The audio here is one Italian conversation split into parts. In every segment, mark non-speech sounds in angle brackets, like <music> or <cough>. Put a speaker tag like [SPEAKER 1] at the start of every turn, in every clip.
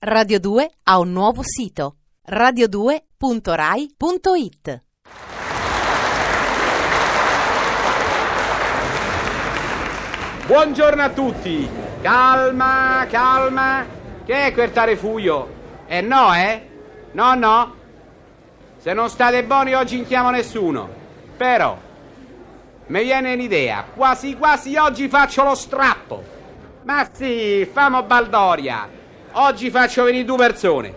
[SPEAKER 1] Radio 2 ha un nuovo sito radio2.rai.it.
[SPEAKER 2] Buongiorno a tutti! Calma, calma! Che è quel tarefuio? Eh no, eh? No, no! Se non state buoni oggi non chiamo nessuno. Però, mi viene un'idea. Quasi quasi oggi faccio lo strappo. Ma sì, famo baldoria. Oggi faccio venire due persone.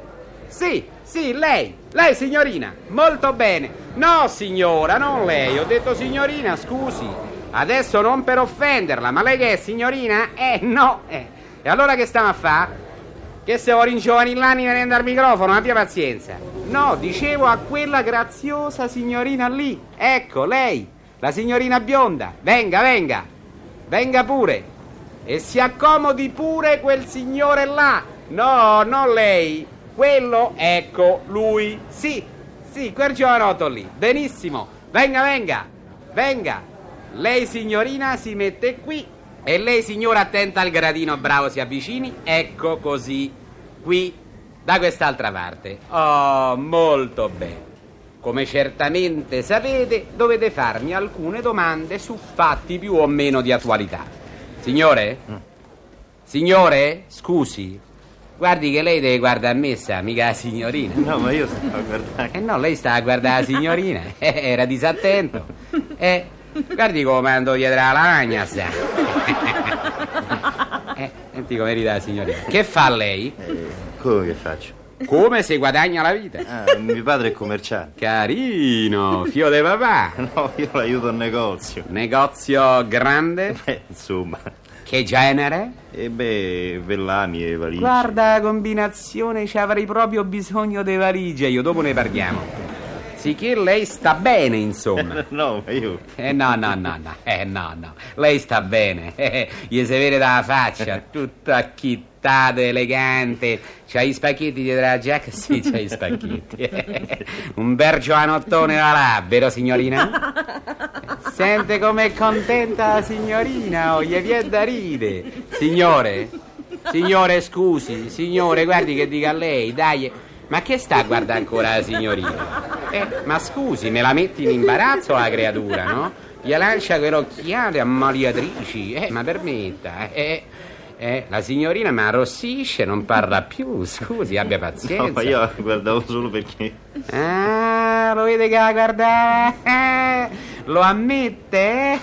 [SPEAKER 2] Sì, sì, lei. Lei, signorina. Molto bene. No, signora, non lei. Ho detto signorina, scusi. Adesso non per offenderla, ma lei che è, signorina? Eh, no. Eh. E allora che stiamo a fare? Che se vuoi ringiovanillare venendo al microfono, abbia pazienza. No, dicevo a quella graziosa signorina lì. Ecco, lei, la signorina bionda. Venga, venga. Venga pure. E si accomodi pure quel signore là. No, non lei. Quello, ecco, lui. Sì, sì, quel giovanotto lì. Benissimo. Venga, venga. Venga. Lei, signorina, si mette qui. E lei, signora, attenta al gradino, bravo, si avvicini. Ecco così. Qui, da quest'altra parte. Oh, molto bene. Come certamente sapete, dovete farmi alcune domande su fatti più o meno di attualità. Signore? Signore? Scusi. Guardi che lei deve guardare a me, sa, mica la signorina.
[SPEAKER 3] No, ma io stavo a guardare.
[SPEAKER 2] Eh no, lei sta a guardare la signorina. <laughs> Eh, Era disattento. Eh, guardi come ando dietro la lavagna, sa. <laughs> Eh, senti come ride la signorina. Che fa lei?
[SPEAKER 3] Eh, come che faccio?
[SPEAKER 2] Come si guadagna la vita?
[SPEAKER 3] Ah, mio padre è commerciante.
[SPEAKER 2] Carino, <laughs> fio de papà.
[SPEAKER 3] No, io l'aiuto al negozio.
[SPEAKER 2] Negozio grande?
[SPEAKER 3] Eh, insomma.
[SPEAKER 2] Che genere?
[SPEAKER 3] E beh, vellani e valigie.
[SPEAKER 2] Guarda la combinazione, ci avrei proprio bisogno di valigie, io dopo ne parliamo. Sicché lei sta bene, insomma. <laughs>
[SPEAKER 3] No, ma io.
[SPEAKER 2] Eh no, no, no, no, eh no, no, lei sta bene, <laughs> eh, gli si vede dalla faccia, tutta acchittata, elegante, c'ha i spacchetti dietro la giacca, <laughs> sì, c'ha i spacchetti, un bel giovanottone va là, vero signorina? Sente com'è contenta la signorina, oh, gli viene da ride, signore, signore scusi, signore guardi che dica a lei, dai, ma che sta a guardare ancora la signorina? Eh, ma scusi, me la metti in imbarazzo la creatura, no? Gli lancia quelle occhiate ammaliatrici, eh, ma permetta, eh, eh, la signorina mi arrossisce, non parla più, scusi, abbia pazienza.
[SPEAKER 3] No, ma io guardavo solo perché.
[SPEAKER 2] Ah, lo vede che la guarda? Lo ammette?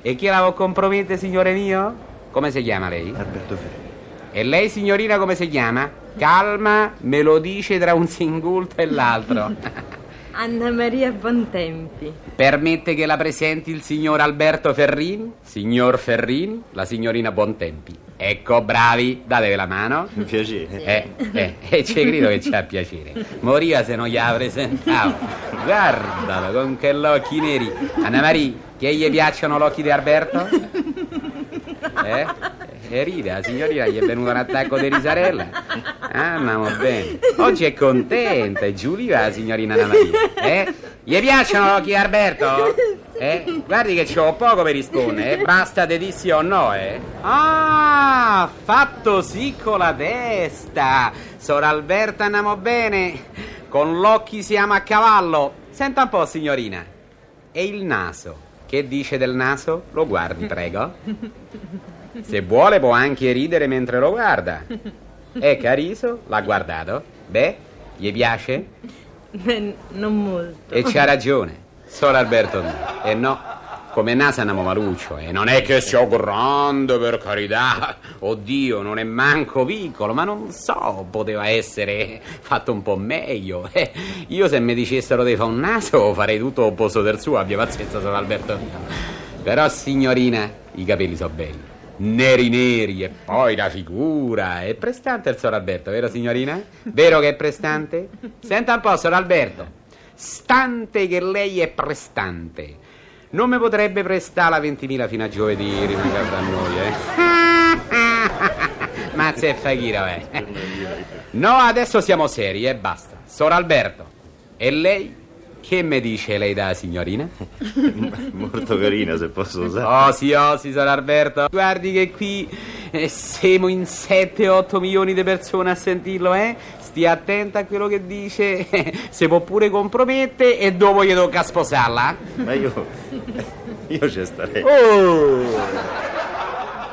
[SPEAKER 2] e chi la vuol compromettere, signore mio? Come si chiama lei?
[SPEAKER 3] Alberto Ferri.
[SPEAKER 2] E lei, signorina, come si chiama? Calma, me lo dice tra un singulto e l'altro. <laughs>
[SPEAKER 4] Anna Maria Bontempi.
[SPEAKER 2] Permette che la presenti il signor Alberto Ferrini? Signor Ferrini, la signorina Bontempi. Ecco, bravi, datevi la mano.
[SPEAKER 3] Un piacere.
[SPEAKER 2] Eh, eh, e ci credo che ci ha piacere. Moriva se non gliela presentavo. Guardalo, con che occhi neri. Anna Maria, che gli piacciono gli occhi di Alberto? Eh? E ride, la signorina gli è venuto un attacco di risarella. Ah, andiamo bene. Oggi è contenta, è la signorina Anna Maria. Eh? Gli piacciono gli occhi di Alberto? Eh? Guardi che c'ho poco per rispondere, eh? Basta te di sì o no, eh? Ah, fatto sì con la testa. Sor Alberta andiamo bene. Con l'occhi siamo a cavallo. Senta un po', signorina. E il naso? Che dice del naso? Lo guardi, prego. <laughs> Se vuole può anche ridere mentre lo guarda. È cariso? L'ha guardato? Beh, gli piace?
[SPEAKER 4] Beh, non molto.
[SPEAKER 2] E c'ha ragione. Solo Alberto. E no, come naso andiamo maluccio. E non è che sia grande, per carità. Oddio, non è manco piccolo, ma non so, poteva essere fatto un po' meglio. Eh, io se mi dicessero di fare un naso farei tutto opposto del suo, abbia pazienza solo Alberto Però, signorina, i capelli sono belli. Neri neri e poi la figura. È prestante il Sor Alberto, vero signorina? Vero che è prestante? Senta un po', Sor Alberto. Stante che lei è prestante. Non mi potrebbe prestare la 20.000 fino a giovedì, rimanga fra noi, eh? <laughs> Mazza e Faghira, eh. No, adesso siamo seri e basta. Sor Alberto. E lei? Che mi dice lei da signorina? <laughs>
[SPEAKER 3] Molto carina, se posso usare.
[SPEAKER 2] Oh sì, oh sì, Sor Alberto. Guardi che qui Eh, siamo in 7-8 milioni di persone a sentirlo, eh? Stia attenta a quello che dice, <laughs> si può pure compromette e dopo gli tocca sposarla.
[SPEAKER 3] Ma io. Io ci starei.
[SPEAKER 2] Oh!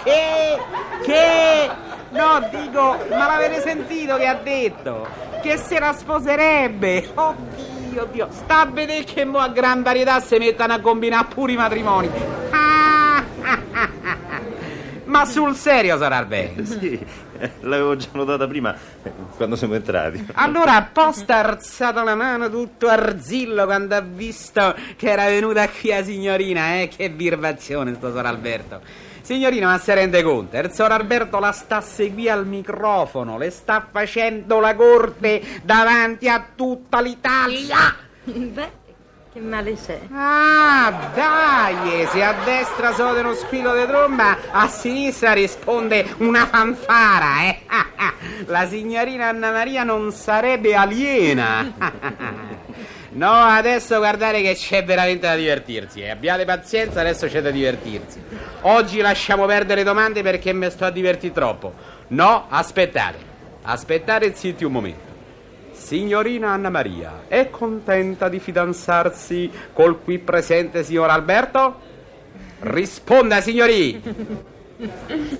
[SPEAKER 2] Che? Che? No, dico, ma l'avete sentito che ha detto? Che se la sposerebbe! Oddio, Dio! Sta a vedere che mo a gran varietà si mettano a combinare pure i matrimoni! Ah, ah, ah, ah. Ma sul serio sarà bene!
[SPEAKER 3] Sì, l'avevo già notata prima quando siamo entrati.
[SPEAKER 2] Allora apposta ha alzato la mano tutto arzillo quando ha visto che era venuta qui la signorina, eh? Che birbazione sto Sor Alberto. Signorina, ma si rende conto? Il Sor Alberto la sta seguendo al microfono, le sta facendo la corte davanti a tutta l'Italia.
[SPEAKER 4] Beh, che male c'è?
[SPEAKER 2] Ah, dai, se a destra sode uno squillo di tromba, a sinistra risponde una fanfara, eh? <laughs> La signorina Anna Maria non sarebbe aliena. <laughs> No, adesso guardate che c'è veramente da divertirsi. Eh. Abbiate pazienza, adesso c'è da divertirsi. Oggi lasciamo perdere domande perché mi sto a divertire troppo. No, aspettate. Aspettate zitti un momento. Signorina Anna Maria, è contenta di fidanzarsi col qui presente signor Alberto? Risponda, signori!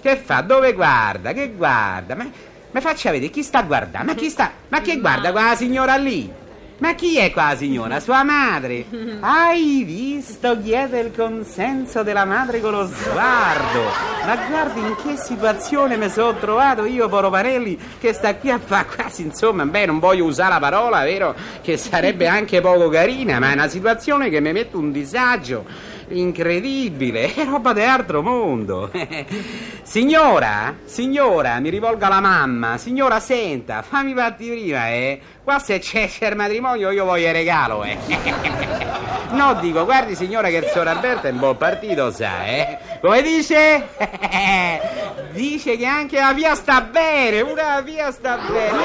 [SPEAKER 2] Che fa? Dove guarda? Che guarda? Ma, ma faccia vedere chi sta guardando? Ma chi sta? Ma che guarda quella signora lì? Ma chi è qua signora? Sua madre? <laughs> Hai visto? Chiede il consenso della madre con lo sguardo. Ma guardi in che situazione mi sono trovato io, Poro Parelli, che sta qui a fare quasi, insomma, beh, non voglio usare la parola, vero? Che sarebbe anche poco carina, ma è una situazione che mi mette un disagio. Incredibile, è roba di altro mondo. <laughs> signora, signora, mi rivolgo alla mamma. Signora, senta, fammi partire prima, eh. Qua se c'è, c'è il matrimonio io voglio il regalo, eh. <laughs> no, dico, guardi signora che il signor Alberto è un buon partito, sa, eh. Come dice? <laughs> dice che anche la via sta bene, una via sta bene.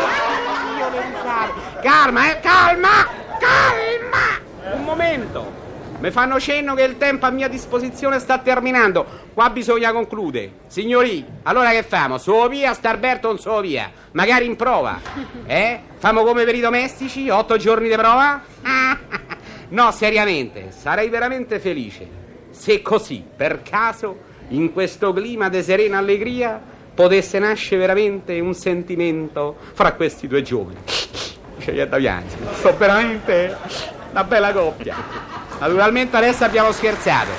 [SPEAKER 2] Calma, eh, calma, calma. Un momento. Mi fanno cenno che il tempo a mia disposizione sta terminando. Qua bisogna concludere. Signori, allora che famo? Solo via, Starberto non solo via. Magari in prova. Eh? Famo come per i domestici? Otto giorni di prova? <laughs> No, seriamente, sarei veramente felice se così, per caso, in questo clima di serena allegria, potesse nascere veramente un sentimento fra questi due giovani. <laughs> Sceglietta piangere. Sto veramente una bella coppia. Naturalmente adesso abbiamo scherzato.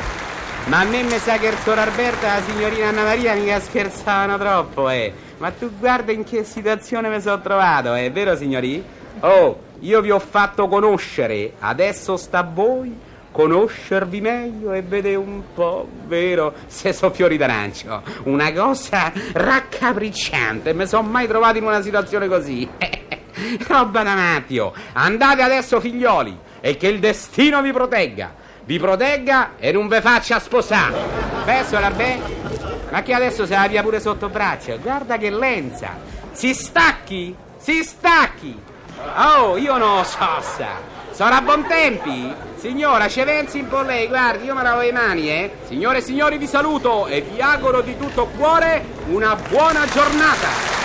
[SPEAKER 2] Ma a me mi sa che il Sor Alberto e la signorina Anna Maria mica scherzavano troppo, eh. Ma tu guarda in che situazione mi sono trovato, è vero signori? Oh, io vi ho fatto conoscere, adesso sta a voi conoscervi meglio e vedere un po', vero, se so fiori d'arancio. Una cosa raccapricciante, mi sono mai trovato in una situazione così. <laughs> Roba da Mattio. Andate adesso figlioli e che il destino vi protegga. Vi protegga e non ve faccia sposare. Beh, suona bene? Ma che adesso se la via pure sotto braccio. Guarda che lenza. Si stacchi? Si stacchi. Oh, io non so, sa. A buon tempi? Signora, ci pensi un po' lei, guardi, io me lavo le mani, eh. Signore e signori, vi saluto e vi auguro di tutto cuore una buona giornata.